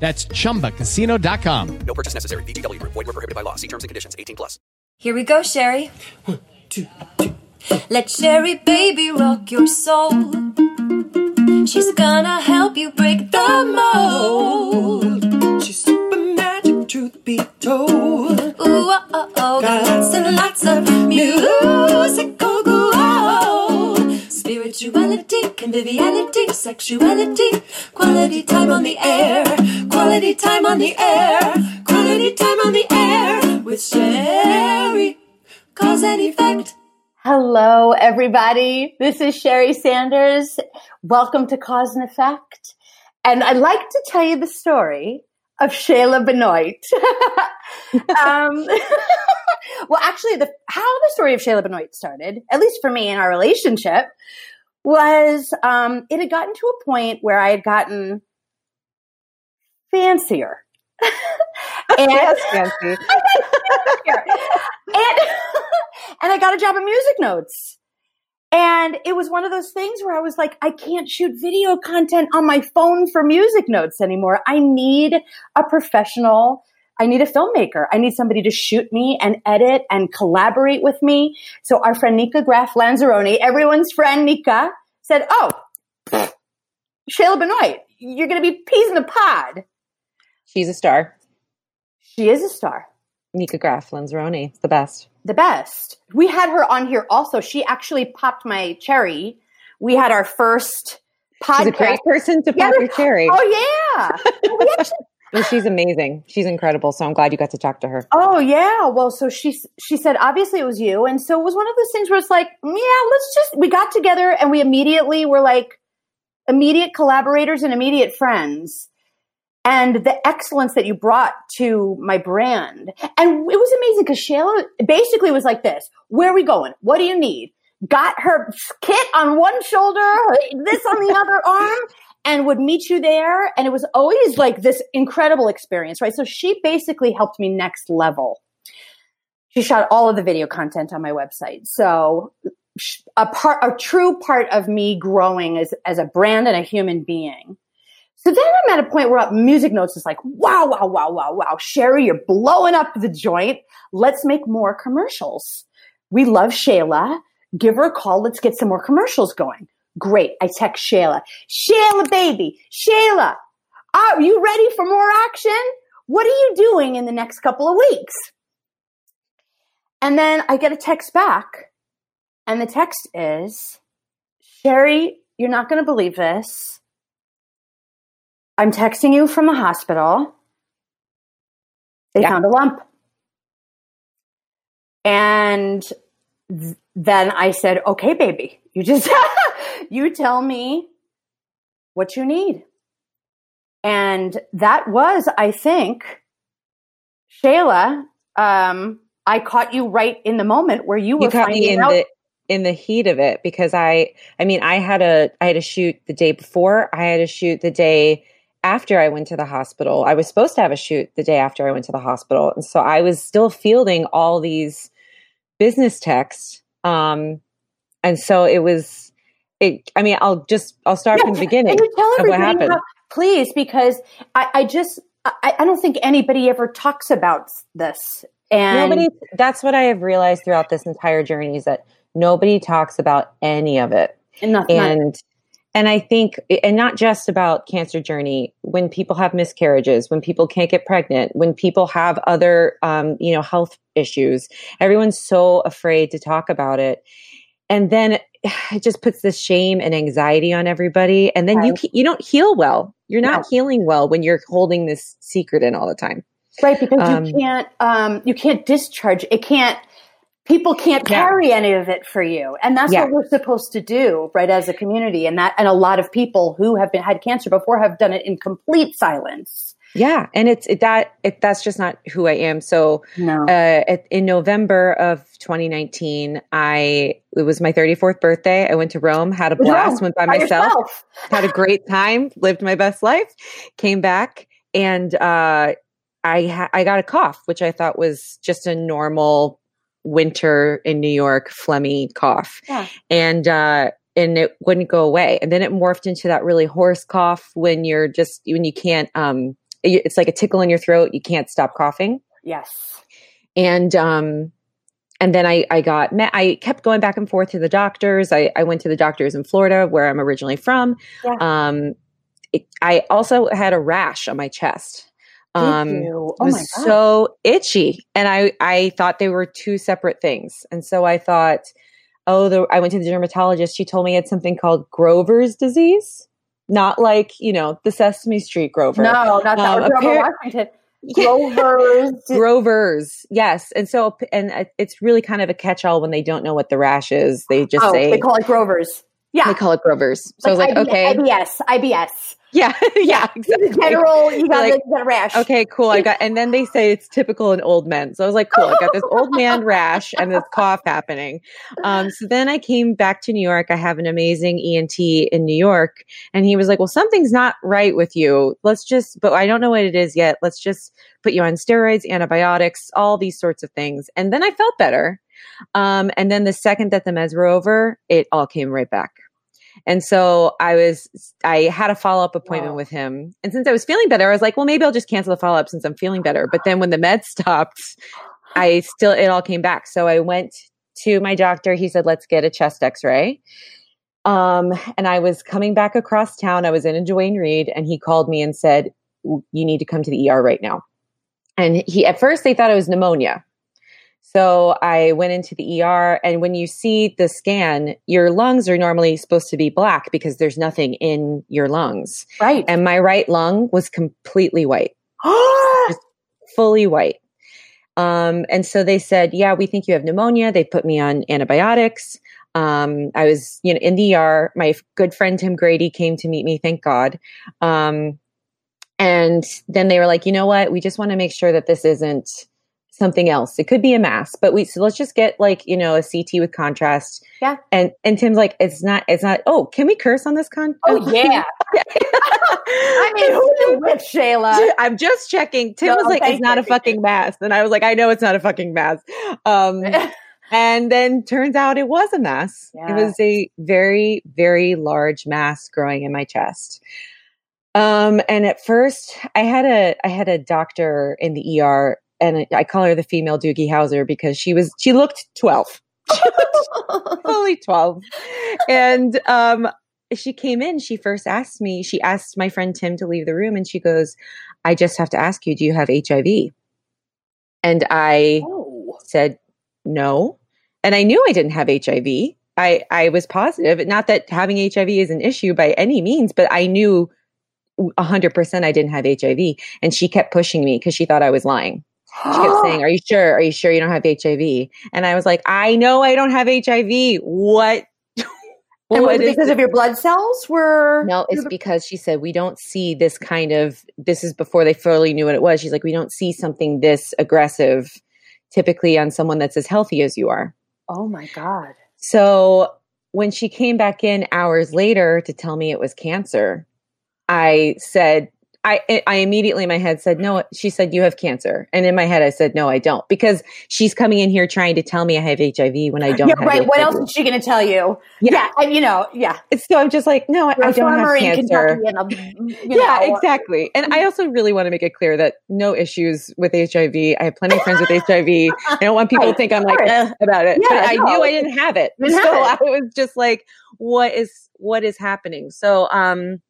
That's chumbacasino.com. No purchase necessary. VGW Group. Void were prohibited by law. See terms and conditions. 18 plus. Here we go, Sherry. One, two, two. Let Sherry baby rock your soul. She's gonna help you break the mold. She's super magic, truth be told. Ooh, oh, oh, oh. Got lots and lots of musical gold. Spirituality, conviviality, sexuality, quality time on the air, quality time on the air, quality time on the air with Sherry. Cause and effect. Hello, everybody. This is Sherry Sanders. Welcome to Cause and Effect. And I'd like to tell you the story of Shayla Benoit. um, well, actually, the, how the story of Shayla Benoit started, at least for me in our relationship, was um, it had gotten to a point where I had gotten fancier. and, yes, fancy. and, and I got a job at Music Notes. And it was one of those things where I was like, I can't shoot video content on my phone for music notes anymore. I need a professional. I need a filmmaker. I need somebody to shoot me and edit and collaborate with me. So our friend Nika Graf Lanzaroni, everyone's friend Nika, said, Oh, Shayla Benoit, you're going to be peas in the pod. She's a star. She is a star. Nika Graf Lanzaroni, the best. The best. We had her on here also. She actually popped my cherry. We had our first podcast. She's a great person to pop Yeah, your cherry. Oh yeah. actually she's amazing. She's incredible. So I'm glad you got to talk to her. Oh yeah. Well, so she she said obviously it was you, and so it was one of those things where it's like, yeah, let's just we got together and we immediately were like immediate collaborators and immediate friends. And the excellence that you brought to my brand, and it was amazing because Shayla basically was like this: "Where are we going? What do you need?" Got her kit on one shoulder, this on the other arm, and would meet you there. And it was always like this incredible experience, right? So she basically helped me next level. She shot all of the video content on my website. So a part, a true part of me growing as, as a brand and a human being. So then I'm at a point where music notes is like, wow, wow, wow, wow, wow. Sherry, you're blowing up the joint. Let's make more commercials. We love Shayla. Give her a call. Let's get some more commercials going. Great. I text Shayla. Shayla, baby. Shayla, are you ready for more action? What are you doing in the next couple of weeks? And then I get a text back. And the text is, Sherry, you're not going to believe this. I'm texting you from the hospital. They Yeah. found a lump. And th- then I said, okay, baby, you just, you tell me what you need. And that was, I think, Shayla, um, I caught you right in the moment where you were You caught finding me in out. the in the heat of it because I I mean I had a I had a shoot the day before, I had a shoot the day after I went to the hospital. I was supposed to have a shoot the day after I went to the hospital. And so I was still fielding all these business texts. Um and so it was it I mean I'll just I'll start from the beginning And you tell of what happened. how- please, because I, I just I, I don't think anybody ever talks about this. And nobody that's what I have realized throughout this entire journey is that nobody talks about any of it. and nothing. and and I think, and not just about cancer journey, when people have miscarriages, when people can't get pregnant, when people have other, um, you know, health issues, everyone's so afraid to talk about it. And then it just puts this shame and anxiety on everybody. And then right. you, you don't heal well. You're not no. healing well when you're holding this secret in all the time. Right. Because um, you can't, um, you can't discharge. It can't, people can't carry yeah. any of it for you. And that's yeah. what we're supposed to do right as a community. And that and a lot of people who have been had cancer before have done it in complete silence. Yeah. And it's it, that it, that's just not who i am. So no. uh, at, in november of 2019 i it was my 34th birthday. I went to rome had a blast yeah, went by, by myself had a great time lived my best life came back and uh I ha- I got a cough, which I thought was just a normal winter in New York phlegmy cough. Yeah. And uh and it wouldn't go away. And then it morphed into that really hoarse cough when you're just when you can't um it's like a tickle in your throat, you can't stop coughing. Yes. And um and then I, I got met, I kept going back and forth to the doctors. I, I went to the doctors in Florida where I'm originally from. Yeah. Um, it, I also had a rash on my chest um oh was so itchy and i i thought they were two separate things and so i thought oh the i went to the dermatologist she told me it's something called grover's disease not like you know the sesame street grover no not that um, Grover Washington. Grover's. Grover's, yes. And so, and it's really kind of a catch-all when they don't know what the rash is. They just oh, say they call it Grover's. Yeah, they call it Grover's. So like I was like, okay, IBS, IBS. Yeah, yeah, exactly. General, you got, like, the rash. Okay, cool. I got, and then they say it's typical in old men. So I was like, cool. I got this old man rash and this cough happening. Um, so then I came back to New York. I have an amazing ENT in New York, and he was like, well, something's not right with you. Let's just, but I don't know what it is yet. Let's just put you on steroids, antibiotics, all these sorts of things. And then I felt better. Um, and then the second that the meds were over, it all came right back. And so I was, I had a follow up appointment wow. with him. And since I was feeling better, I was like, well, maybe I'll just cancel the follow up since I'm feeling better. But then when the meds stopped, I still, it all came back. So I went to my doctor. He said, let's get a chest x ray. Um, and I was coming back across town. I was in a Duane Reade and he called me and said, you need to come to the ER right now. And he, at first they thought it was pneumonia. So I went into the ER, and when you see the scan, your lungs are normally supposed to be black because there's nothing in your lungs. Right. And my right lung was completely white, fully white. Um, and so they said, "Yeah, we think you have pneumonia." They put me on antibiotics. Um, I was, you know, in the ER. My good friend Tim Grady came to meet me. Thank God. Um, and then they were like, "You know what? We just want to make sure that this isn't." Something else. It could be a mass, but we so let's just get like you know a CT with contrast. Yeah. And and Tim's like, it's not. It's not. Oh, can we curse on this con? Oh yeah. I mean, who with Shayla? I'm just checking. Tim no, was like, it's not a fucking mass, and I was like, I know it's not a fucking mass. Um, and then turns out it was a mass. Yeah. It was a very very large mass growing in my chest. Um, and at first I had a I had a doctor in the ER and I call her the female Doogie Howser because she was she looked 12. fully 12. And um she came in, she first asked me, she asked my friend Tim to leave the room and she goes, I just have to ask you, do you have HIV? And I oh. said, no. And I knew I didn't have HIV. I, I was positive. Not that having HIV is an issue by any means, but I knew 100% I didn't have HIV. And she kept pushing me because she thought I was lying. She kept saying, Are you sure? Are you sure you don't have HIV? And I was like, I know I don't have HIV. What? And was it because of your blood cells were No, it's because she said we don't see this kind of this is before they fully knew what it was. She's like, we don't see something this aggressive typically on someone that's as healthy as you are. Oh my God. So when she came back in hours later to tell me it was cancer, I said, I, I immediately in my head said, no, she said, you have cancer. And in my head, I said, no, I don't, because she's coming in here trying to tell me I have HIV when I don't Yeah, right. HIV. What else is she going to tell you? Yeah. Yeah, and, you know, yeah. So I'm just like, no, I, You're I don't have cancer. A, you yeah, know, exactly. And I also really want to make it clear that no issues with HIV. I have plenty of friends with HIV. I don't want people to think I'm like eh, about it. Yeah, but I no. knew I didn't have it. You didn't so have I was just like, what is what is happening? So um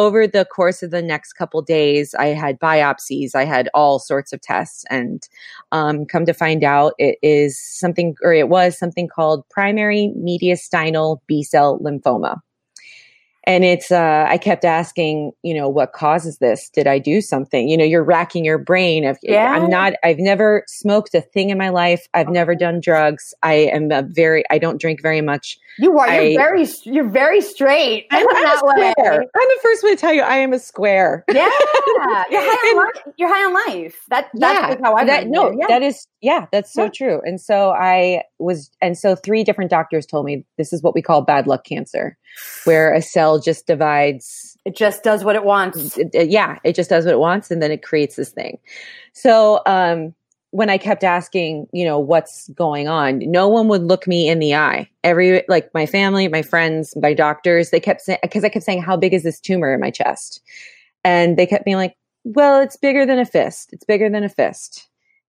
over the course of the next couple days, I had biopsies, I had all sorts of tests, and um, come to find out, it is something, or it was something called primary mediastinal B cell lymphoma and it's uh i kept asking you know what causes this did i do something you know you're racking your brain of Yeah. i'm not i've never smoked a thing in my life i've never done drugs i am a very i don't drink very much You are. You're very. You're very straight. i'm, I'm a that way. square i'm the first one to tell you i am a square Yeah, you're high on life. You're high on life. That that's yeah, how I that, no. Yeah. that is yeah, that's so Yeah. true. And so I was, and so three different doctors told me this is what we call bad luck cancer, where a cell just divides it just does what it wants. it- it- yeah, it just does what it wants and then it creates this thing. So, um, when I kept asking, you know, what's going on, no one would look me in the eye. Every, like my family, my friends, my doctors, they kept saying, because I kept saying, how big is this tumor in my chest? And they kept being like, well, it's bigger than a fist. It's bigger than a fist.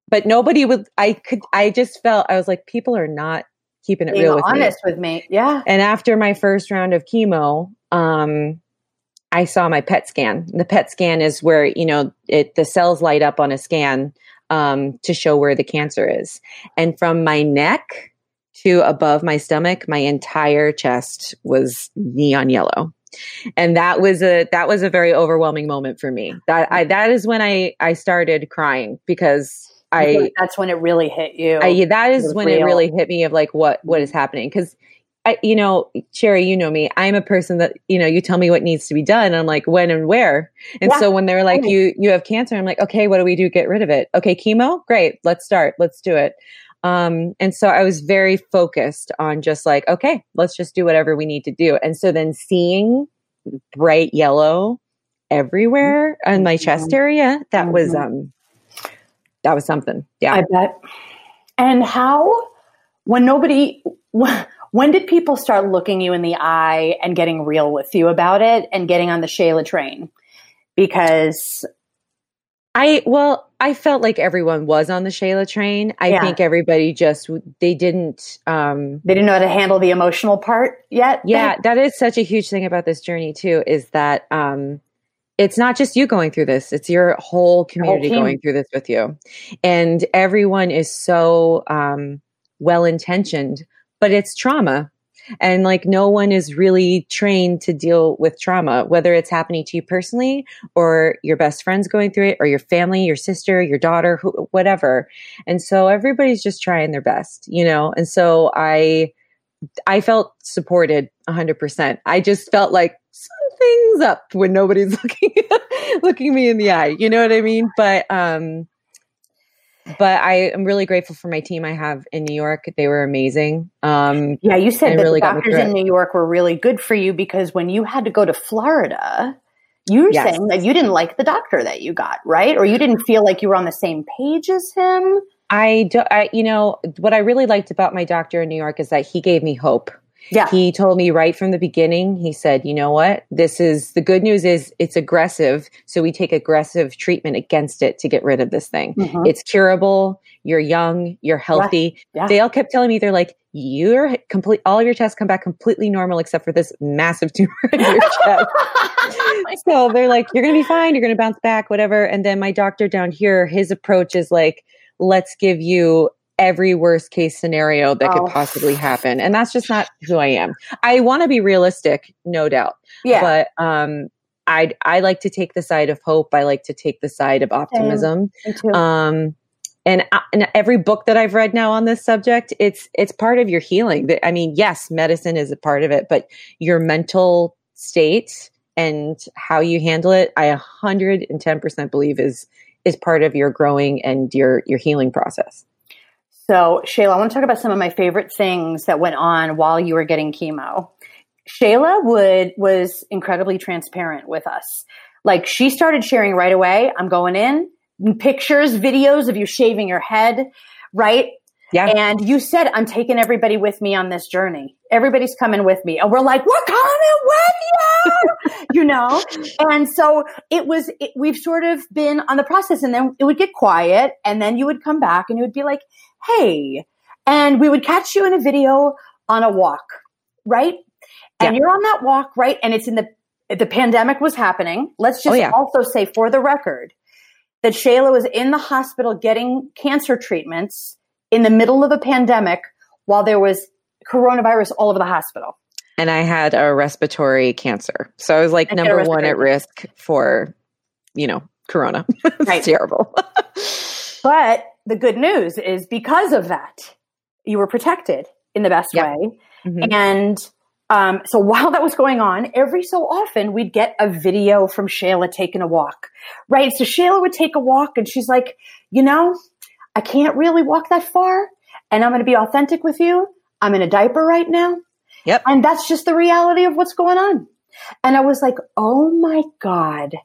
But nobody would, I could, I just felt, I was like, people are not keeping it Being real with me. honest with me. Yeah. And after my first round of chemo, um, I saw my PET scan. The PET scan is where you know it the cells light up on a scan um, to show where the cancer is. And from my neck to above my stomach, my entire chest was neon yellow. And that was a that was a very overwhelming moment for me. That I that is when I I started crying because I feel I like that's when it really hit you. I, that is when it really hit me of like what what is happening. Because I you know Sherry you know me. I'm a person that you know you tell me what needs to be done I'm like when and where? And Yeah. so when they're like you you have cancer I'm like okay what do we do? Get rid of it. Okay chemo? Great let's start. Let's do it. Um and so I was very focused on just like okay let's just do whatever we need to do. And so then seeing bright yellow everywhere on my chest area that was Mhm. um that was something yeah I bet. And how, when nobody, when did people start looking you in the eye and getting real with you about it and getting on the Shayla train? Because I well, I felt like everyone was on the Shayla train. I Yeah. think everybody just they didn't. um they didn't know how to handle the emotional part yet. Yeah, that is such a huge thing about this journey too. Is that um it's not just you going through this; it's your whole community team. going through this with you, and everyone is so um well intentioned, but it's trauma. And like no one is really trained to deal with trauma, whether it's happening to you personally or your best friends going through it or your family, your sister, your daughter, who, whatever. And so everybody's just trying their best, you know? And so I, I felt supported hundred percent. I just felt like something's up when nobody's looking, looking me in the eye. You know what I mean? But, um, but I am really grateful for my team I have in New York. They were amazing. Um, Yeah, you said that really the doctors in. New York were really good for you because when you had to go to Florida, you were Yes. saying that you didn't like the doctor that you got, right? Or you didn't feel like you were on the same page as him. I don't. I, you know, what I really liked about my doctor in New York is that he gave me hope. Yeah. He told me right from the beginning, he said, you know what? This is the good news is it's aggressive. So we take aggressive treatment against it to get rid of this thing. Mhm. It's curable. You're young. You're healthy. Yeah. They all kept telling me, they're like, you're complete, all of your tests come back completely normal except for this massive tumor in your chest. so they're like, you're going to be fine. You're going to bounce back, whatever. And then my doctor down here, his approach is like, let's give you every worst case scenario that Oh. could possibly happen. And that's just not who I am. I want to be realistic, no doubt. yeah. But um, I I like to take the side of hope. I like to take the side of optimism. Um, and, uh, and every book that I've read now on this subject, it's it's part of your healing. I mean, yes, medicine is a part of it, but your mental state and how you handle it, I 110% believe is is part of your growing and your your healing process. So, Shayla, I want to talk about some of my favorite things that went on while you were getting chemo. Shayla would was incredibly transparent with us. Like she started sharing right away. I'm going in pictures, videos of you shaving your head, right? Yeah. And you said, I'm taking everybody with me on this journey. Everybody's coming with me. And we're like, we're coming with you, you know? And so it was, it, we've sort of been on the process and then it would get quiet and then you would come back and you would be like, Hey, and we would catch you in a video on a walk, right? And Yeah. you're on that walk, right? And it's in the, the pandemic was happening. Let's oh, just Oh, yeah. also say for the record that Shayla was in the hospital getting cancer treatments in the middle of a pandemic while there was coronavirus all over the hospital. And I had a respiratory cancer. So I was like And you had a number one at risk for, you know, corona. It's terrible. But the good news is because of that, you were protected in the best Yeah. way. Mhm. And um, so while that was going on, every so often we'd get a video from Shayla taking a walk, right? So Shayla would take a walk and she's like, you know, I can't really walk that far. And I'm going to be authentic with you. I'm in a diaper right now. Yep. And that's just the reality of what's going on. And I was like, oh my God,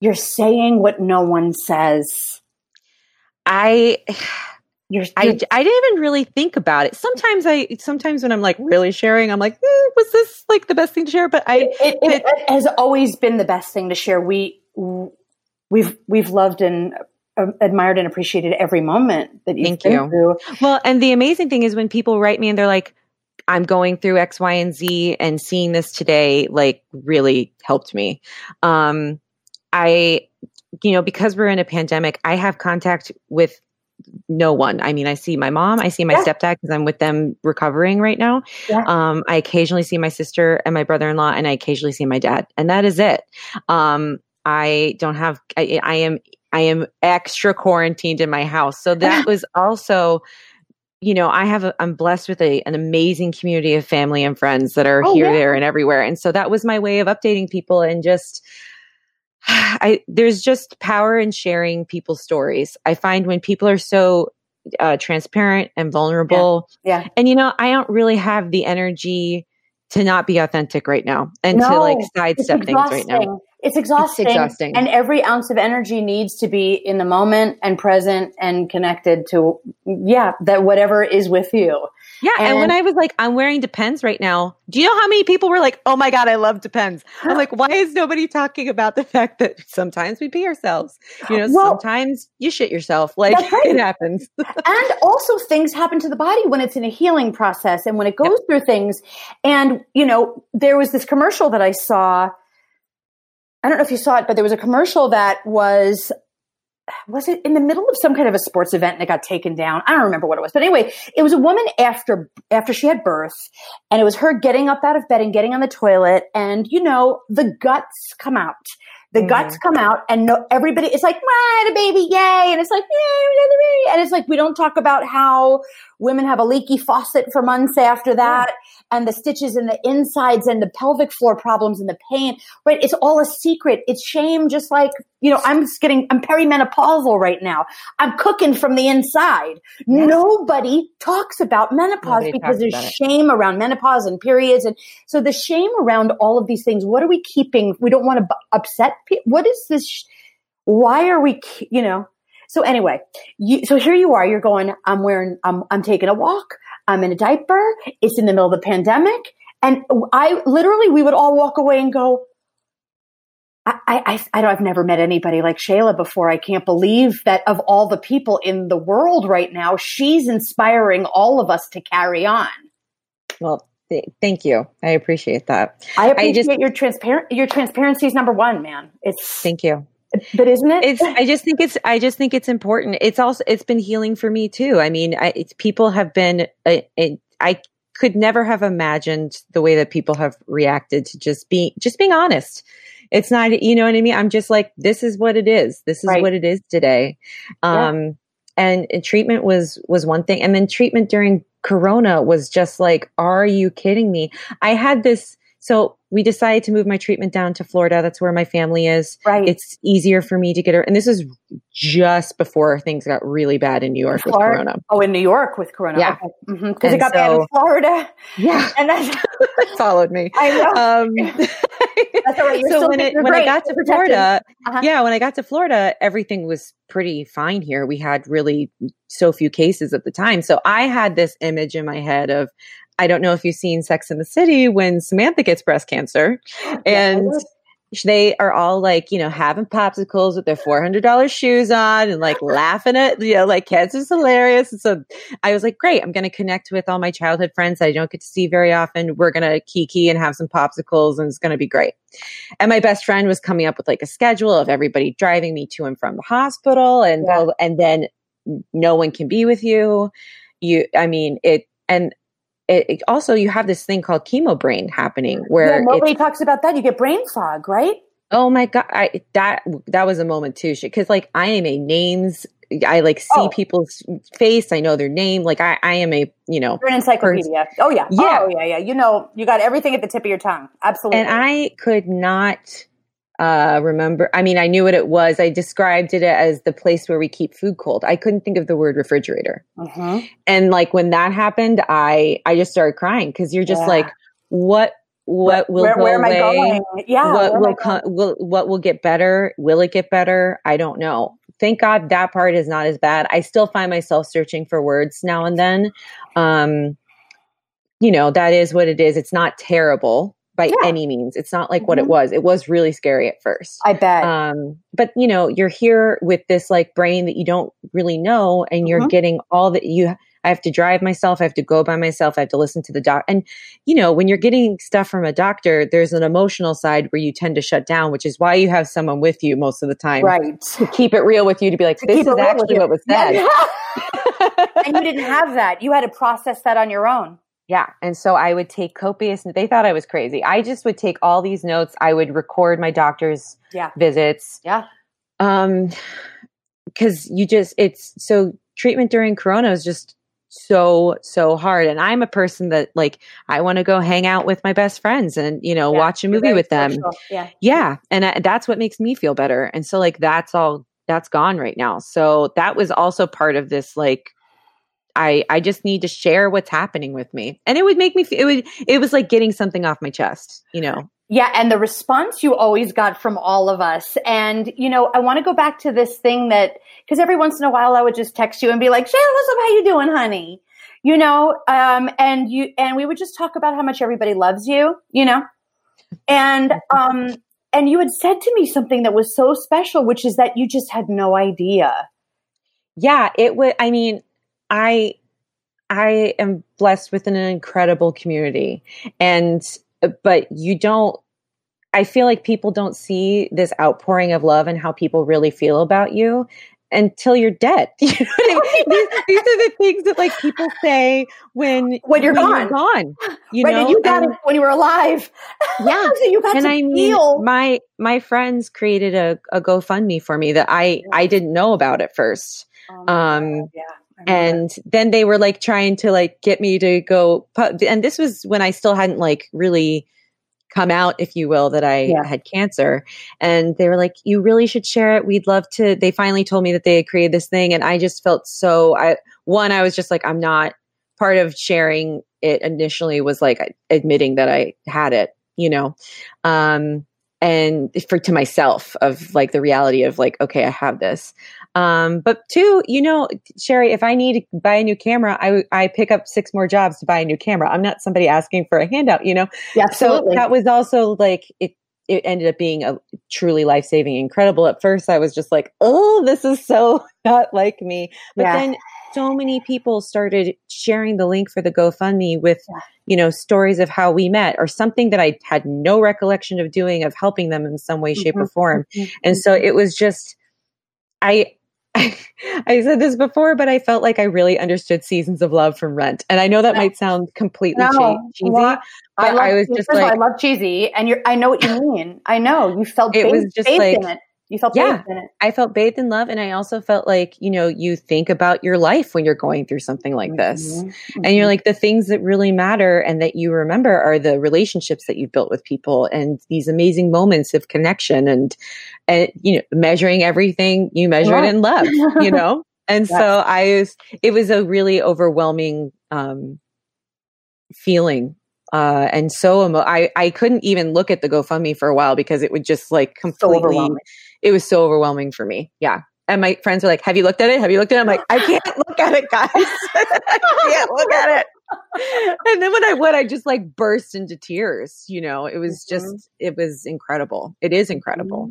you're saying what no one says. I You're, I, you're- I didn't even really think about it. Sometimes I sometimes when I'm like really sharing, I'm like, "Hmm, was this like the best thing to share? But I it, it, it has always been the best thing to share. We we've we've loved and uh, admired and appreciated every moment that you've Thank you. through. well, and the amazing thing is when people write me and they're like, I'm going through X, Y, and Z, and seeing this today like really helped me. Um, I, you know, because we're in a pandemic, I have contact with no one. I mean, I see my mom, I see my Yeah. stepdad because I'm with them recovering right now. Yeah. Um, I occasionally see my sister and my brother-in-law, and I occasionally see my dad, and that is it. Um, I don't have. I, I am. I am extra quarantined in my house, so that was also. You know, I have. A, I'm blessed with a, an amazing community of family and friends that are Oh, here, yeah. there, and everywhere, and so that was my way of updating people and just. I there's just power in sharing people's stories. I find when people are so uh, transparent and vulnerable, Yeah. and you know, I don't really have the energy to not be authentic right now and to like sidestep things right now. exhausting. It's exhausting. exhausting. And every ounce of energy needs to be in the moment and present and connected to, yeah, that whatever is with you. Yeah, and, when I was like, I'm wearing Depends right now. Do you know how many people were like, "Oh my god, I love Depends"? I'm like, why is nobody talking about the fact that sometimes we pee ourselves? You know, Well- sometimes you shit yourself. Like right. it happens. and also things happen to the body when it's in a healing process and when it goes through things. And, you know, there was this commercial that I saw. I don't know if you saw it, but there was a commercial that was, was it in the middle of some kind of a sports event and it got taken down? I don't remember what it was. But anyway, it was a woman after, after she had birth and it was her getting up out of bed and getting on the toilet and, you know, the guts come out. The Mhm. guts come out and no, everybody, it's like, wow, a baby, yay. And it's like, yay, the baby. And it's like, we don't talk about how women have a leaky faucet for months after that and the stitches in the insides and the pelvic floor problems and the pain, right? It's all a secret. It's shame. Just like, you know, I'm just getting, I'm perimenopausal right now. I'm cooking from the inside. Nobody talks about menopause Nobody because there's about it. shame around menopause and periods. And so the shame around all of these things, what are we keeping? We don't want to b- upset people. What is this? sh- Why are we, ke- you know? So anyway, you, so here you are. You're going. I'm wearing. I'm. I'm taking a walk. I'm in a diaper. It's in the middle of the pandemic, and I literally we would all walk away and go. I, I, I don't, I've never met anybody like Shayla before. I can't believe that of all the people in the world right now, she's inspiring all of us to carry on. well, th- thank you. I appreciate that. I appreciate just- your transparent. Your transparency is number one, man. It's, Thank you. But isn't it? it's i just think it's i just think it's important. It's also it's been healing for me too. I mean I, it's people have been I, I i could never have imagined the way that people have reacted to just being just being honest. It's not you know what i mean? I'm just like this is what it is. This is Right. what it is today. Yeah. um and, and treatment was was one thing. And then treatment during corona was just like are you kidding me? I had this So we decided to move my treatment down to Florida. That's where my family is. Right. It's easier for me to get her. And this is just before things got really bad in New York with Corona. Oh, in New York with Corona. Yeah. Because it And got bad in Florida. Yeah. And It followed me. I know. Um, That's all right. You're so when, it, when I got to You're. Florida, Uh-huh. yeah, when I got to Florida, everything was pretty fine here. We had really so few cases at the time. So I had this image in my head of, I don't know if you've seen Sex in the City when Samantha gets breast cancer and they are all like, you know, having popsicles with their $400 shoes on and like laughing at, you know, like cancer's hilarious. And so I was like, great, I'm going to connect with all my childhood friends that I don't get to see very often. We're going to kiki and have some popsicles and it's going to be great. And my best friend was coming up with like a schedule of everybody driving me to and from the hospital and Yeah. and then no one can be with you. You I mean it and it, it- also you have this thing called chemo brain happening where it's nobody talks about that. You get brain fog, right? Oh my god, I, that that was a moment too, because like I am a names. I like see Oh. people's face. I know their name. Like I, I am a you know, You're an encyclopedia. Oh yeah. Yeah. Oh yeah, yeah. You know, you got everything at the tip of your tongue. Absolutely. and I could not uh remember. I mean, I knew what it was. I described it as the place where we keep food cold. I couldn't think of the word refrigerator. Mhm. And like when that happened, I I just started crying because you're just Yeah. like, what what will where, go where am away? I going? Yeah. what where am I will come will what will get better will it get better i don't know thank god that part is not as bad i still find myself searching for words now and then um you know that is what it is it's not terrible by Yeah. any means it's not like what it Mhm. was it was really scary at first I bet. um but you know you're here with this like brain that you don't really know and you're Mhm. getting all that you i have to drive myself i have to go by myself i have to listen to the doc and you know when you're getting stuff from a doctor there's an emotional side where you tend to shut down which is why you have someone with you most of the time right. to keep it real with you to be like To this is it real with actually what was said Yeah. and you didn't have that. You had to process that on your own. Yeah. And so I would take copious, they thought I was crazy. I just would take all these notes. I would record my doctor's Yeah. visits. Yeah. Um, cause you just, it's so treatment during Corona is just so, so hard. And I'm a person that like, I want to go hang out with my best friends and, you know, Yeah. watch a movie with them. social. Yeah. Yeah. And I, that's what makes me feel better. And so like, that's all, that's gone right now. So that was also part of this, like, I, I just need to share what's happening with me. And it would make me feel, it would, it was like getting something off my chest, you know? Yeah, and the response you always got from all of us. And, you know, I want to go back to this thing that, because every once in a while I would just text you and be like, Shayla, what's up? How you doing, honey? You know, um, and you, and we would just talk about how much everybody loves you, you know? And, um, and you had said to me something that was so special, which is that you just had no idea. Yeah, it would, I mean, I, I am blessed with an incredible community and, but you don't, I feel like people don't see this outpouring of love and how people really feel about you until you're dead. You know I mean? these, these are the things that like people say when When you're gone. gone. You right? know, and you got And- it when you were alive. Yeah. so you got and to I mean, my my friends created a, a GoFundMe for me that I I didn't know about at first. Oh um, God, yeah. And then they were like trying to like get me to go and this was when i still hadn't like really come out if you will that i Yeah. had cancer. And they were like you really should share it. We'd love to they finally told me that they had created this thing and i just felt so i one i was just like i'm not part of sharing it initially was like admitting that i had it you know? Um and for to myself of like the reality of like okay i have this um but two you know sherry if i need to buy a new camera i i pick up six more jobs to buy a new camera i'm not somebody asking for a handout you know yeah, so that was also like it it ended up being a truly life-saving incredible at first i was just like oh this is so not like me but Yeah. then so many people started sharing the link for the gofundme with Yeah. you know stories of how we met or something that i had no recollection of doing of helping them in some way shape or Mhm. form Mhm. and so it was just i I said this before, but I felt like I really understood seasons of love from Rent, and I know that No. might sound completely No. che- cheesy, Well, but love, I was just all, like, I love cheesy, and you're. I know what you mean. I know you felt It faith, was just like- in it. You felt Yeah. bathed in it. I felt bathed in love. And I also felt like, you know, you think about your life when you're going through something like this. Mhm. And you're like, the things that really matter and that you remember are the relationships that you've built with people and these amazing moments of connection and, and you know, measuring everything you measure it in love, you know? And Yes. so I was, it was a really overwhelming, um, feeling. Uh, and so emo- I, I couldn't even look at the GoFundMe for a while because it would just like completely, overwhelming. it was so overwhelming for me. Yeah. And my friends were like, have you looked at it? Have you looked at it? I'm like, I can't look at it, guys. I can't look at it. And then when I would, I just like burst into tears. You know, it was Mm-hmm. just, it was incredible. It is incredible.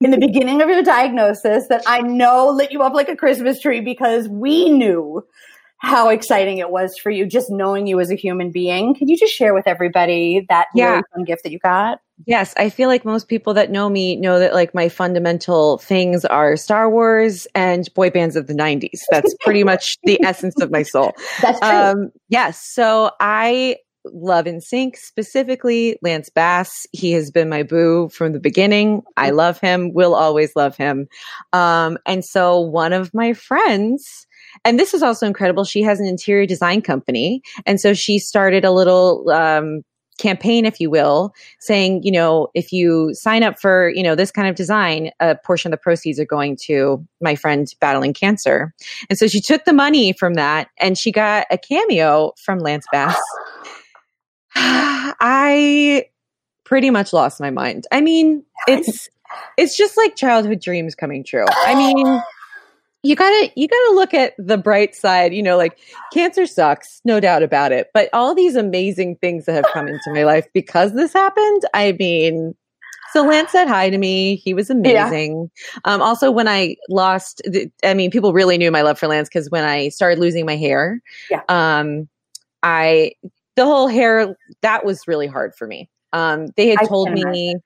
in the beginning of your diagnosis that I know lit you up like a Christmas tree because we knew how exciting it was for you just knowing you as a human being. Could you just share with everybody that Yeah. really fun gift that you got? Yes, I feel like most people that know me know that like my fundamental things are Star Wars and boy bands of the 90s. That's pretty much the essence of my soul. That's true. Um, yes. So I love NSYNC specifically Lance Bass. He has been my boo from the beginning. I love him, will always love him. Um, and so one of my friends, and this is also incredible, she has an interior design company. And so she started a little, um, campaign if you will saying you know if you sign up for you know this kind of design a portion of the proceeds are going to my friend battling cancer and so she took the money from that and she got a cameo from Lance Bass. I pretty much lost my mind. I mean, it's it's just like childhood dreams coming true. I mean, you gotta you gotta look at the bright side. You know, like cancer sucks, no doubt about it. But all these amazing things that have come into my life because this happened. I mean, so Lance said hi to me. He was amazing. Um, also, when I lost, th- I mean, people really knew my love for Lance because when I started losing my hair, Yeah. um, I the whole hair that was really hard for me. Um, they had I told me,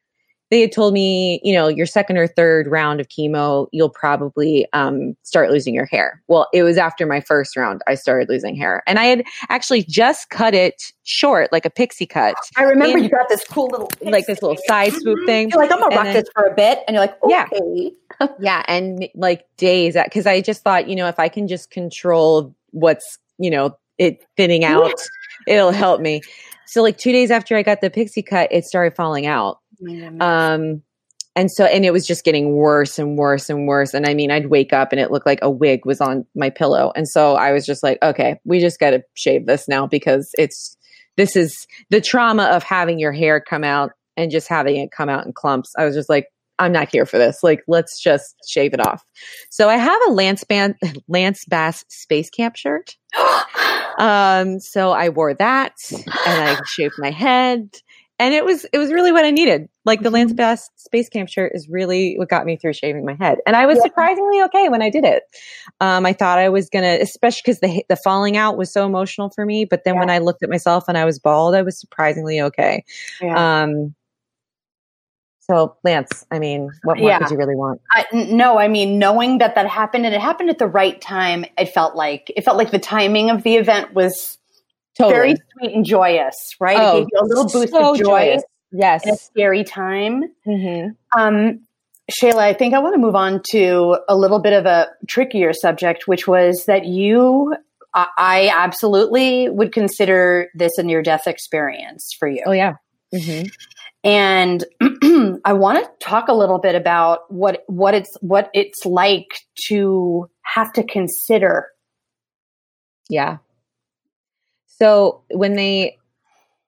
they had told me, you know, your second or third round of chemo, you'll probably um, start losing your hair. Well, it was after my first round I started losing hair, and I had actually just cut it short, like a pixie cut, I remember in- you got this cool little like this little side swoop thing. You're like, I'm gonna rock then- this for a bit, and you're like, Yeah. okay. yeah and like days that because i just thought you know if i can just control what's you know it thinning out it'll help me. So like two days after i got the pixie cut it started falling out. Um and so and it was just getting worse and worse and worse. And i mean i'd wake up and it looked like a wig was on my pillow. And so i was just like okay we just got to shave this now because it's this is the trauma of having your hair come out and just having it come out in clumps. I was just like i'm not here for this. Like let's just shave it off. So i have a lance band lance bass space camp shirt um so i wore that and i shaved my head and it was it was really what I needed. Like the Lance Bass Space Camp shirt is really what got me through shaving my head, and I was Yeah. surprisingly okay when I did it. Um, I thought I was gonna, especially because the the falling out was so emotional for me. But then when I looked at myself and I was bald, I was surprisingly okay. Yeah. Um, so Lance, I mean, what more Yeah. could you really want? I, no, I mean, knowing that that happened and it happened at the right time, it felt like it felt like the timing of the event was Totally. very sweet and joyous, right? Oh, it gave you a little boost so of joy joyous. Yes. in a scary time. Mm-hmm. Um, Shayla, I think I want to move on to a little bit of a trickier subject, which was that you I, I absolutely would consider this a near death experience for you. Oh yeah. Mm-hmm. And I want to talk a little bit about what what it's what it's like to have to consider. Yeah. So when they,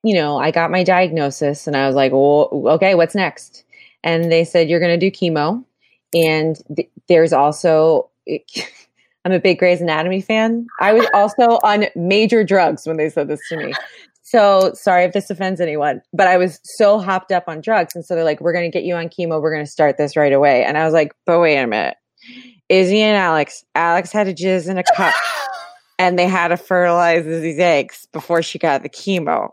you know, I got my diagnosis and I was like, well, okay, what's next? And they said you're going to do chemo, and th- there's also. I'm a big Grey's Anatomy fan. I was also on major drugs when they said this to me. So sorry if this offends anyone, but I was so hopped up on drugs. And so they're like, we're going to get you on chemo. We're going to start this right away. And I was like, but wait a minute. Izzie and Alex, Alex had a jizz in a cup and they had to fertilize Izzie's eggs before she got the chemo.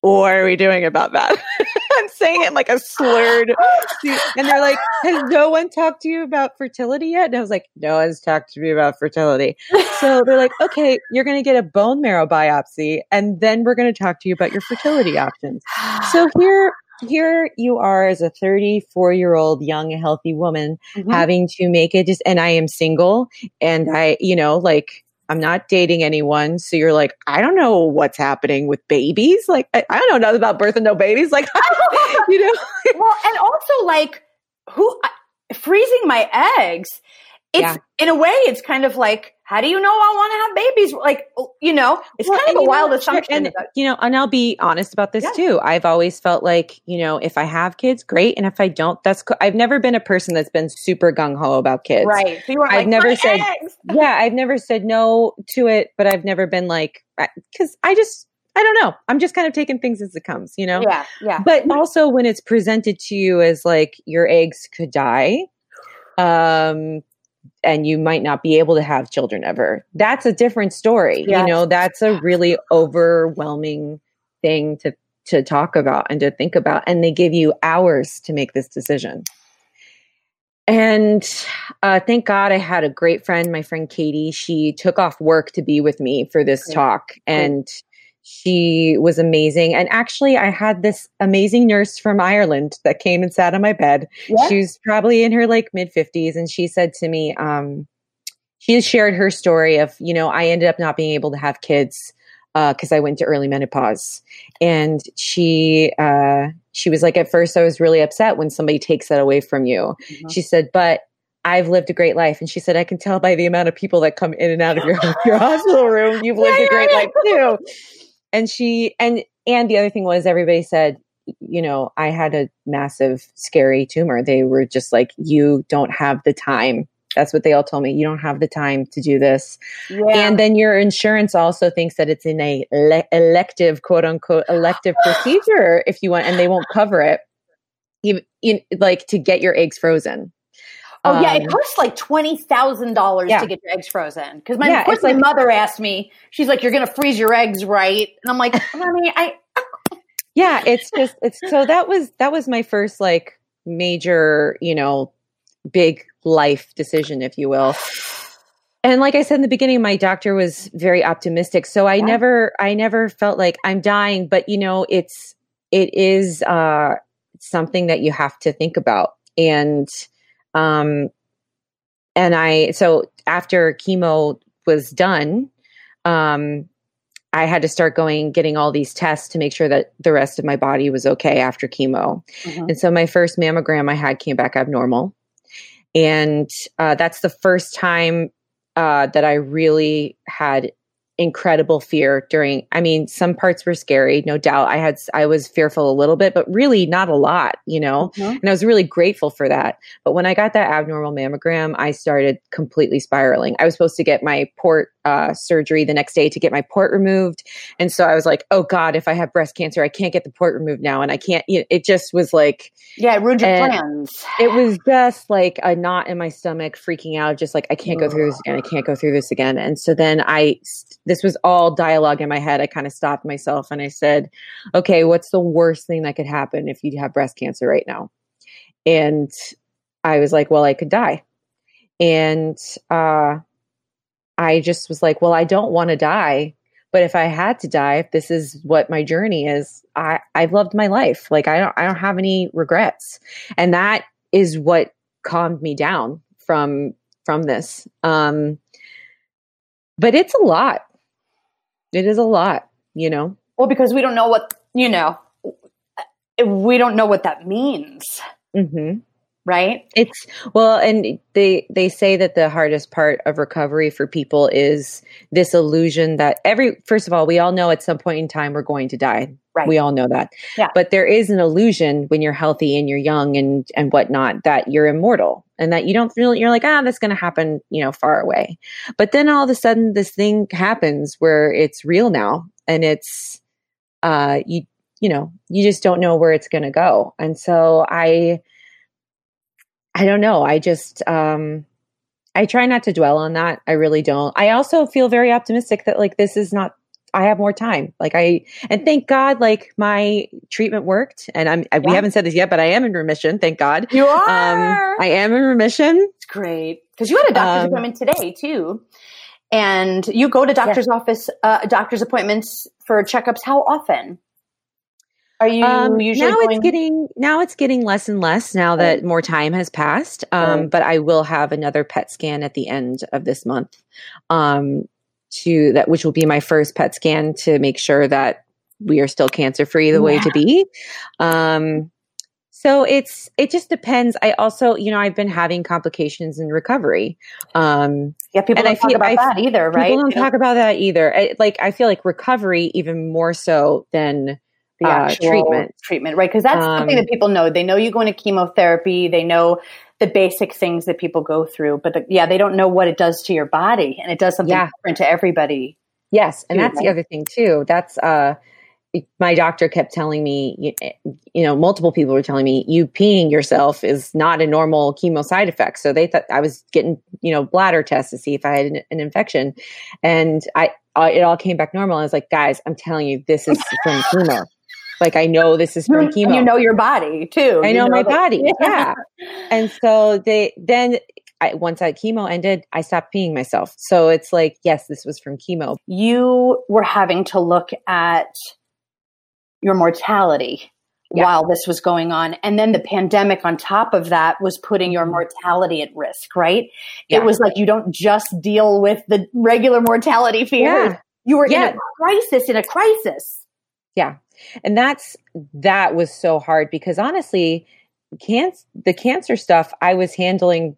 What are we doing about that? Saying it like a slurred. And they're like, Has no one talked to you about fertility yet? And I was like, No one's talked to me about fertility. So they're like, Okay, you're going to get a bone marrow biopsy, and then we're going to talk to you about your fertility options. So here, here you are as a 34 year old young healthy woman mm-hmm. having to make it just and i am single and i you know like I'm not dating anyone. So you're like, I don't know what's happening with babies. Like, I, I don't know nothing about birth and no babies. Like, you know. well, and also like who freezing my eggs. It's yeah. in a way, it's kind of like how do you know I want to have babies? Like, oh, you know, it's well, kind of a wild know, assumption. And, you know, and I'll be honest about this yeah. too. I've always felt like, you know, if I have kids, great. And if I don't, that's cool. I've never been a person that's been super gung ho about kids. Right. So I've like, never said, yeah, I've never said no to it, but I've never been like, because I just, I don't know. I'm just kind of taking things as it comes, you know? Yeah. Yeah. But also when it's presented to you as like your eggs could die, um, and you might not be able to have children ever. That's a different story. Yes. You know, that's a really overwhelming thing to to talk about and to think about and they give you hours to make this decision. And uh, thank God I had a great friend, my friend Katie. She took off work to be with me for this talk. And she was amazing. And actually, I had this amazing nurse from Ireland that came and sat on my bed. Yeah. She was probably in her like mid 50s. And she said to me, um, she shared her story of, you know, I ended up not being able to have kids because uh, I went to early menopause. And she, uh, she was like, at first, I was really upset when somebody takes that away from you. Mm-hmm. She said, but I've lived a great life. And she said, I can tell by the amount of people that come in and out of your, your hospital room, you've lived a great life too and she and and the other thing was everybody said you know i had a massive scary tumor. They were just like you don't have the time. That's what they all told me. You don't have the time to do this. Yeah. and then your insurance also thinks that it's in a le- elective quote unquote elective procedure if you want and they won't cover it. Even in, like to get your eggs frozen Oh yeah, it um, costs like twenty thousand yeah. dollars to get your eggs frozen. Because my, yeah, my mother asked me, she's like, "You're going to freeze your eggs, right?" And I'm like, "Mommy, I." yeah, it's just it's so that was that was my first like major, you know, big life decision, if you will. And like I said in the beginning, my doctor was very optimistic. So I yeah. never I never felt like I'm dying, but you know, it's it is uh something that you have to think about. And um, and I, so after chemo was done, um, I had to start going, getting all these tests to make sure that the rest of my body was okay after chemo. Mm-hmm. And so my first mammogram I had came back abnormal. And uh, that's the first time uh, that I really had incredible fear during i mean some parts were scary no doubt. I had i was fearful a little bit but really not a lot you know? Mm-hmm. and i was really grateful for that. But when i got that abnormal mammogram i started completely spiraling. I was supposed to get my port uh, surgery the next day to get my port removed and so i was like oh god if i have breast cancer i can't get the port removed now and i can't you know, it just was like yeah it ruined your plans it was just like a knot in my stomach freaking out just like i can't go through this again i can't go through this again and so then i this was all dialogue in my head. I kind of stopped myself and I said, okay, what's the worst thing that could happen if you have breast cancer right now? And I was like, well, I could die. And uh, I just was like, well, I don't want to die. But if I had to die, if this is what my journey is, I, I've loved my life. Like I don't I don't have any regrets. And that is what calmed me down from from this. Um but it's a lot. It is a lot, you know. Well, because we don't know what you know, we don't know what that means, Mm-hmm. Right? It's well, and they they say that the hardest part of recovery for people is this illusion that every first of all, we all know at some point in time we're going to die. Right. We all know that. Yeah. But there is an illusion when you're healthy and you're young and and whatnot that you're immortal and that you don't feel you're like ah that's going to happen you know far away. But then all of a sudden this thing happens where it's real now and it's uh you you know you just don't know where it's going to go and so i i don't know. I just um i try not to dwell on that. I really don't. I also feel very optimistic that like this is not i have more time. Like i and thank god like my treatment worked and i'm I, we haven't said this yet but i am in remission thank god. You um are. i am in remission. It's great. Because you had a doctor's Um, appointment today too, and you go to doctor's office, uh, doctor's appointments for checkups. How often are you um, usually now going? it's getting now it's getting less and less now that more time has passed um, Right. but i will have another PET scan at the end of this month um, to that which will be my first PET scan to make sure that we are still cancer free the way to be um, so it's it just depends i also you know i've been having complications in recovery um, yeah, people don't I talk feel- about I- that either, right? People don't don't- talk about that either. I, like I feel like recovery even more so than the uh, actual treatment. treatment, right? Because that's something Um, that people know. They know you go into chemotherapy. They know the basic things that people go through, but the, yeah, they don't know what it does to your body, and it does something Yeah. different to everybody. Yes, and too, that's the other thing too. That's uh my doctor kept telling me you, you know multiple people were telling me you peeing yourself is not a normal chemo side effect so they thought i was getting you know bladder tests to see if i had an, an infection and i uh, it all came back normal i was like guys i'm telling you this is from chemo like i know this is mm-hmm. from chemo You know your body too. I You know my that- body. Yeah. And so they then I, once that chemo ended, I stopped peeing myself. So it's like, yes, this was from chemo. you were having to look at your mortality Yeah. while this was going on. And then the pandemic on top of that was putting your mm-hmm. mortality at risk, right? Yeah. It was like you don't just deal with the regular mortality fears. Yeah. You were in a crisis, in a crisis. Yeah. And that's that was so hard because honestly, cancer the cancer stuff I was handling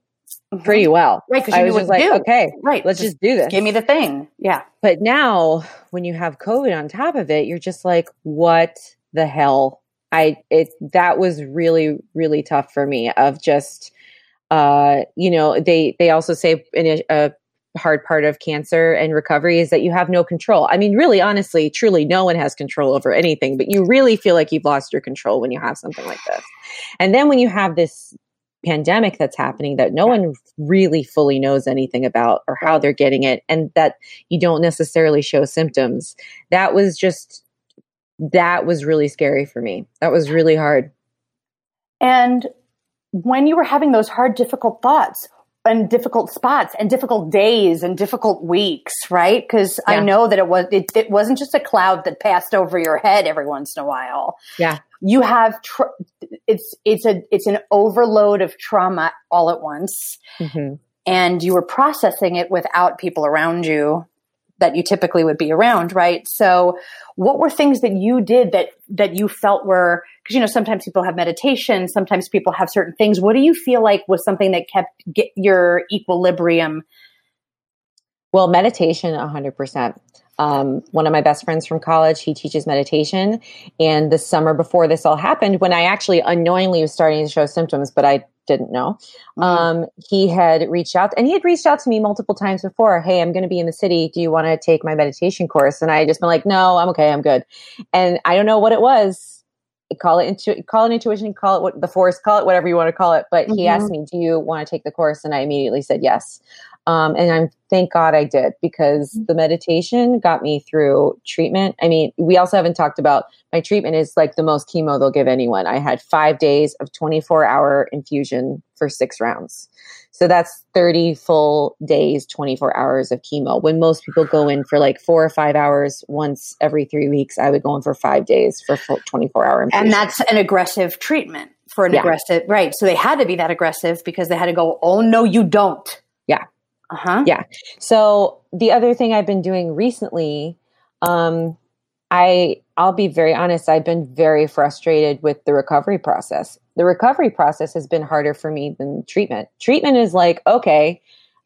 pretty well. Right, 'cause I was just like, do. okay, Right. let's just do this. Give me the thing. Yeah. But now when you have COVID on top of it, you're just like, what the hell? I it that was really, really tough for me of just uh, you know, they they also say in a, a hard part of cancer and recovery is that you have no control. I mean, really, honestly, truly, no one has control over anything, but you really feel like you've lost your control when you have something like this. And then when you have this pandemic that's happening that no one really fully knows anything about or how they're getting it, and that you don't necessarily show symptoms, that was just that was really scary for me. That was really hard. And when you were having those hard, difficult thoughts and difficult spots and difficult days and difficult weeks, right? Because I know that it was it, it wasn't just a cloud that passed over your head every once in a while. Yeah. You have tr- it's it's a it's an overload of trauma all at once, hmm and you were processing it without people around you that you typically would be around, right? So, what were things that you did that that you felt were because you know sometimes people have meditation, sometimes people have certain things. What do you feel like was something that kept get your equilibrium? Well, meditation, 100%. Um, one of my best friends from college, he teaches meditation. And the summer before this all happened, when I actually unknowingly was starting to show symptoms, but I didn't know, um, he had reached out and he had reached out to me multiple times before. Hey, I'm going to be in the city. Do you want to take my meditation course? And I had just been like, no, I'm okay. I'm good. And I don't know what it was. Call it intu- call it intuition, call it what the force, call it whatever you want to call it. But he Mhm. asked me, "Do you want to take the course?" And I immediately said yes. Um, and I'm thank God I did because the meditation got me through treatment. I mean, we also haven't talked about my treatment is like the most chemo they'll give anyone. I had five days of 24 hour infusion for six rounds. So that's 30 full days, 24 hours of chemo. When most people go in for like four or five hours once every three weeks, I would go in for five days for full 24 hour infusion. And that's an aggressive treatment for an Yeah. aggressive, right? So they had to be that aggressive because they had to go. Oh no, you don't. Yeah. Uh-huh. Yeah. So the other thing I've been doing recently, um, I I'll be very honest, I've been very frustrated with the recovery process. The recovery process has been harder for me than treatment. Treatment is like, okay,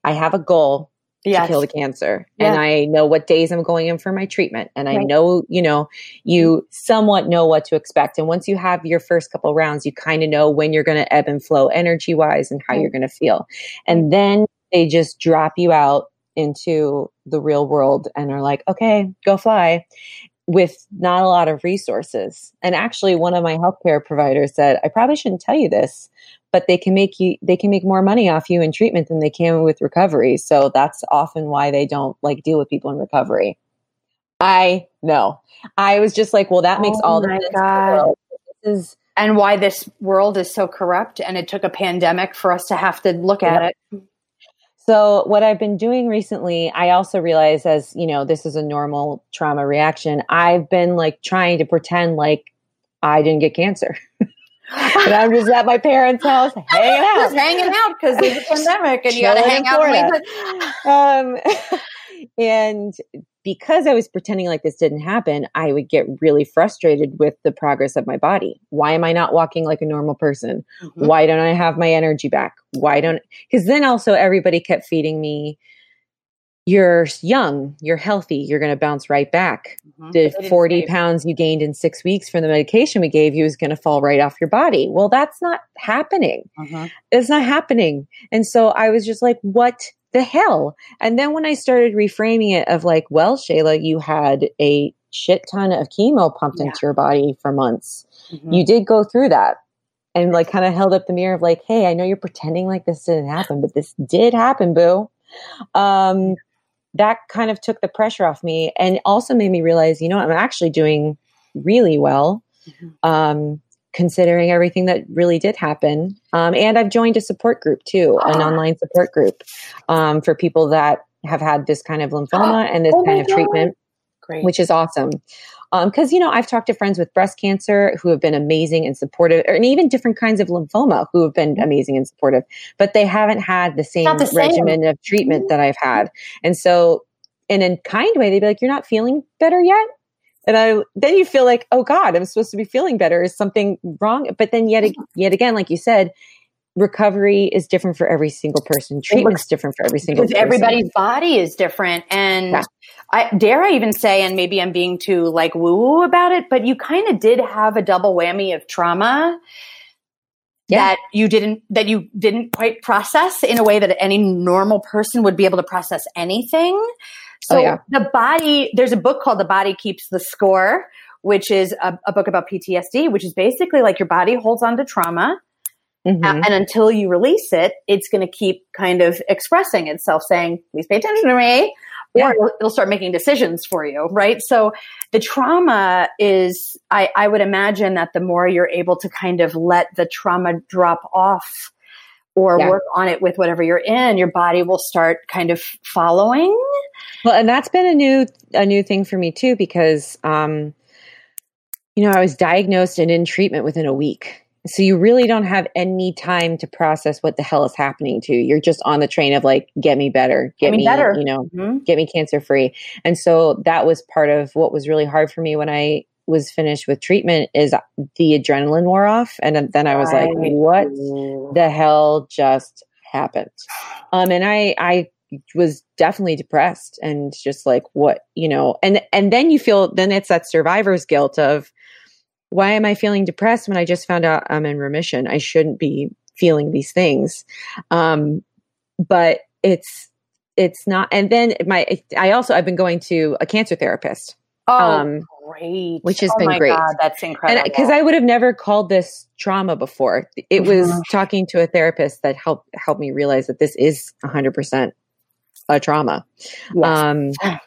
I have a goal Yes. to kill the cancer Yeah. and I know what days I'm going in for my treatment and I Right. know, you know, you somewhat know what to expect. And once you have your first couple rounds, you kind of know when you're going to ebb and flow energy wise and how Right. you're going to feel. And then they just drop you out into the real world and are like, okay, go fly with not a lot of resources. And actually, one of my healthcare providers said, I probably shouldn't tell you this, but they can make you, they can make more money off you in treatment than they can with recovery. So that's often why they don't like deal with people in recovery. I know. I was just like, well, that makes Oh all the my sense the God. This is and why this world is so corrupt and it took a pandemic for us to have to look at Yep. it. So what I've been doing recently, I also realize as, you know, this is a normal trauma reaction. I've been like trying to pretend like I didn't get cancer. and I'm just at my parents' house hanging out. Just hanging out because there's a pandemic and you got to hang out. um, and because I was pretending like this didn't happen, I would get really frustrated with the progress of my body. Why am I not walking like a normal person? Mhm. Why don't I have my energy back? Why don't, because then also everybody kept feeding me, you're young, you're healthy, you're going to bounce right back. Mhm. The 40 say- pounds you gained in six weeks from the medication we gave you is going to fall right off your body. Well, that's not happening Mhm. it's not happening. And so I was just like, what the hell? And then when I started reframing it of like, well, Shayla, you had a shit ton of chemo pumped Yeah. into your body for months. Mhm. You did go through that. And like kind of held up the mirror of like, hey, I know you're pretending like this didn't happen, but this did happen, boo. Um, that kind of took the pressure off me and also made me realize, you know, I'm actually doing really well. Mhm. Um, considering everything that really did happen. Um, and I've joined a support group too, an online support group um, for people that have had this kind of lymphoma and this Oh kind of God. treatment, Great. which is awesome. Because, you know, I've talked to friends with breast cancer who have been amazing and supportive, and even different kinds of lymphoma who have been amazing and supportive, but they haven't had the same, the same. regimen of treatment that I've had. And so, in a kind way, they'd be like, You're not feeling better yet? And I then you feel like, oh God, I'm supposed to be feeling better. Is something wrong? But then yet yet again, like you said, recovery is different for every single person. Treatment's different for every single because person. everybody's body is different and Yeah. I dare I even say, and maybe I'm being too like woo woo about it, but you kind of did have a double whammy of trauma Yeah. that you didn't that you didn't quite process in a way that any normal person would be able to process anything. So Oh, yeah. the body, there's a book called The Body Keeps the Score, which is a, a book about PTSD, which is basically like your body holds on to trauma. Mhm. Uh, and until you release it, it's going to keep kind of expressing itself, saying, please pay attention to me. Yeah. Or it'll, it'll start making decisions for you, right? So the trauma is, I, I would imagine that the more you're able to kind of let the trauma drop off or Yeah. work on it with whatever you're in, your body will start kind of following. Well, and that's been a new a new thing for me too because um you know, I was diagnosed and in treatment within a week. So you really don't have any time to process what the hell is happening to you. You're just on the train of like get me better, get, Get me me, better. you know, Mhm. get me cancer free. And so that was part of what was really hard for me when I was finished with treatment is the adrenaline wore off and then I was like what the hell just happened um and i i was definitely depressed and just like what you know and and then you feel then it's that survivor's guilt of why am i feeling depressed when i just found out i'm in remission i shouldn't be feeling these things um but it's it's not and then my i also i've been going to a cancer therapist Oh, Um, great. which has oh been my great. God, that's incredible. because I would have never called this trauma before. It was Mhm. talking to a therapist that helped helped me realize that this is 100% a trauma. Yes. Um,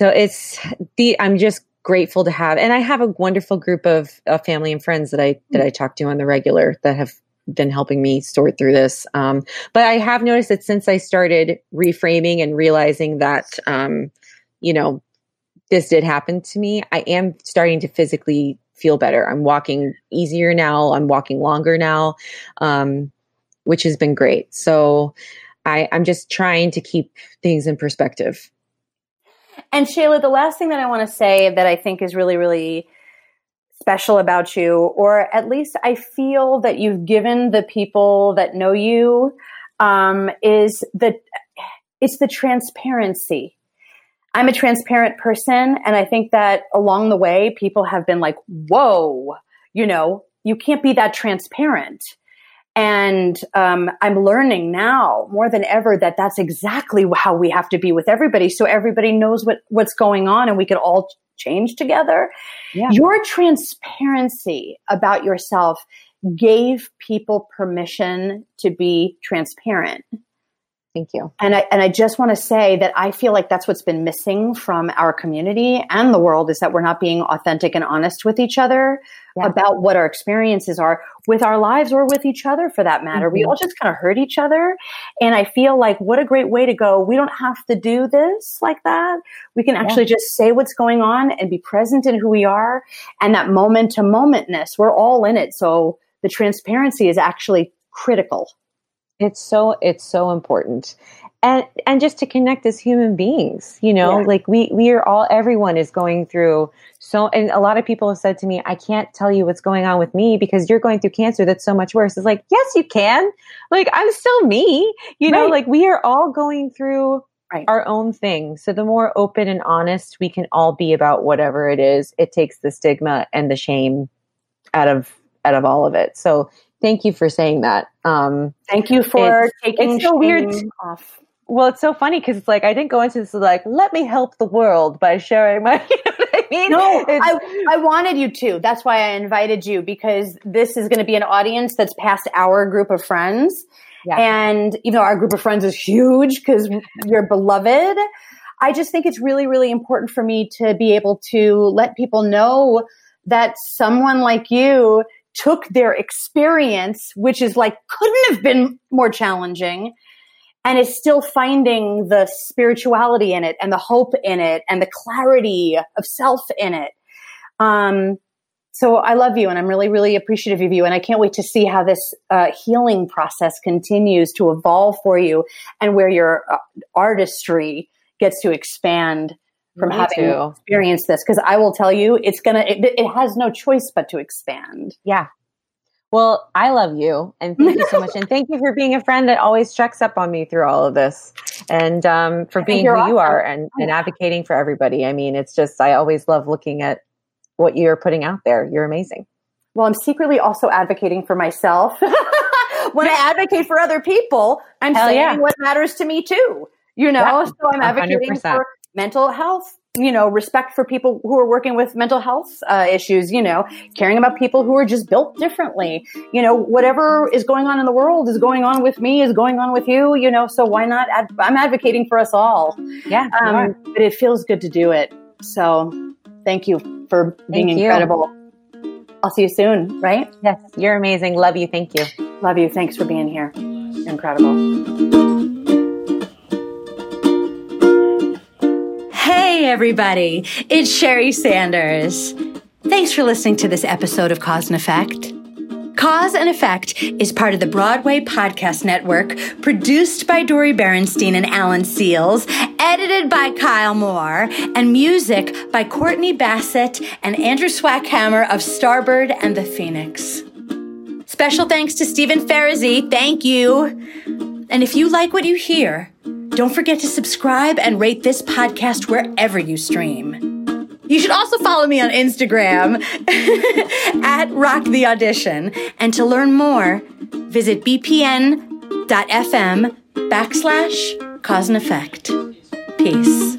so it's the I'm just grateful to have, and I have a wonderful group of, family and friends that I that I talk to on the regular that have been helping me sort through this. Um, but I have noticed that since I started reframing and realizing that, um, you know, this did happen to me, I am starting to physically feel better. I'm walking easier now. I'm walking longer now, um, which has been great. So I, I'm just trying to keep things in perspective. And Shayla, the last thing that I want to say that I think is really, really special about you, or at least I feel that you've given the people that know you, um, is that it's the transparency. I'm a transparent person, and I think that along the way, people have been like, "Whoa, you know, you can't be that transparent." And um, I'm learning now more than ever that that's exactly how we have to be with everybody, so everybody knows what what's going on, and we can all change together. Yeah. Your transparency about yourself gave people permission to be transparent. Thank you. And I and I just want to say that I feel like that's what's been missing from our community and the world is that we're not being authentic and honest with each other yeah. about what our experiences are with our lives or with each other for that matter. Mm-hmm. We all just kind of hurt each other. And I feel like what a great way to go. We don't have to do this like that. We can actually yeah. just say what's going on and be present in who we are and that moment to momentness. We're all in it. So the transparency is actually critical. It's so it's so important. And and just to connect as human beings, you know, yeah. like we we are all everyone is going through so and a lot of people have said to me, I can't tell you what's going on with me because you're going through cancer that's so much worse. It's like, yes, you can. Like I'm still me. You know, right. like we are all going through Right. our own thing. So the more open and honest we can all be about whatever it is, it takes the stigma and the shame out of out of all of it. So thank you for saying that. Um, thank you for it's, taking it's so weird off. Well, it's so funny because it's like I didn't go into this like let me help the world by sharing my. You know I mean, no, I I wanted you to. That's why I invited you because this is going to be an audience that's past our group of friends, yeah. and you know our group of friends is huge because you're beloved. I just think it's really, really important for me to be able to let people know that someone like you took their experience, which is like couldn't have been more challenging, and is still finding the spirituality in it and the hope in it and the clarity of self in it. Um, so I love you and I'm really, really appreciative of you. And I can't wait to see how this uh, healing process continues to evolve for you and where your uh, artistry gets to expand from Me having too. experienced this because I will tell you it's gonna it, it, has no choice but to expand. Yeah. Well, I love you and thank you so much. And thank you for being a friend that always checks up on me through all of this and um, for being who awesome. you are and, and advocating for everybody. I mean, it's just, I always love looking at what you're putting out there. You're amazing. Well, I'm secretly also advocating for myself. when I advocate for other people, I'm Hell saying yeah. what matters to me too. You know, yeah, so I'm advocating 100%. for mental health you know respect for people who are working with mental health uh, issues you know caring about people who are just built differently. You know whatever is going on in the world is going on with me is going on with you you know so why not ad- i'm advocating for us all. Yeah um, but it feels good to do it. So thank you for being thank incredible. You. i'll see you soon right? Yes you're amazing. Love you. Thank you. Love you. Thanks for being here. Incredible Hey, everybody, it's Sheri Sanders. Thanks for listening to this episode of Cause and Effect. Cause and Effect is part of the Broadway Podcast Network, produced by Dori Berinstein and Alan Seales, edited by Kyle Moore, and music by Courtney Bassett and Andrew Swackhammer of Starbird and the Phoenix. Special thanks to Stephen Ferrazzi. Thank you. And if you like what you hear, don't forget to subscribe and rate this podcast wherever you stream. You should also follow me on Instagram at Rock the Audition. And to learn more, visit bpn.fm backslash cause and effect. Peace.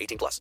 18 plus.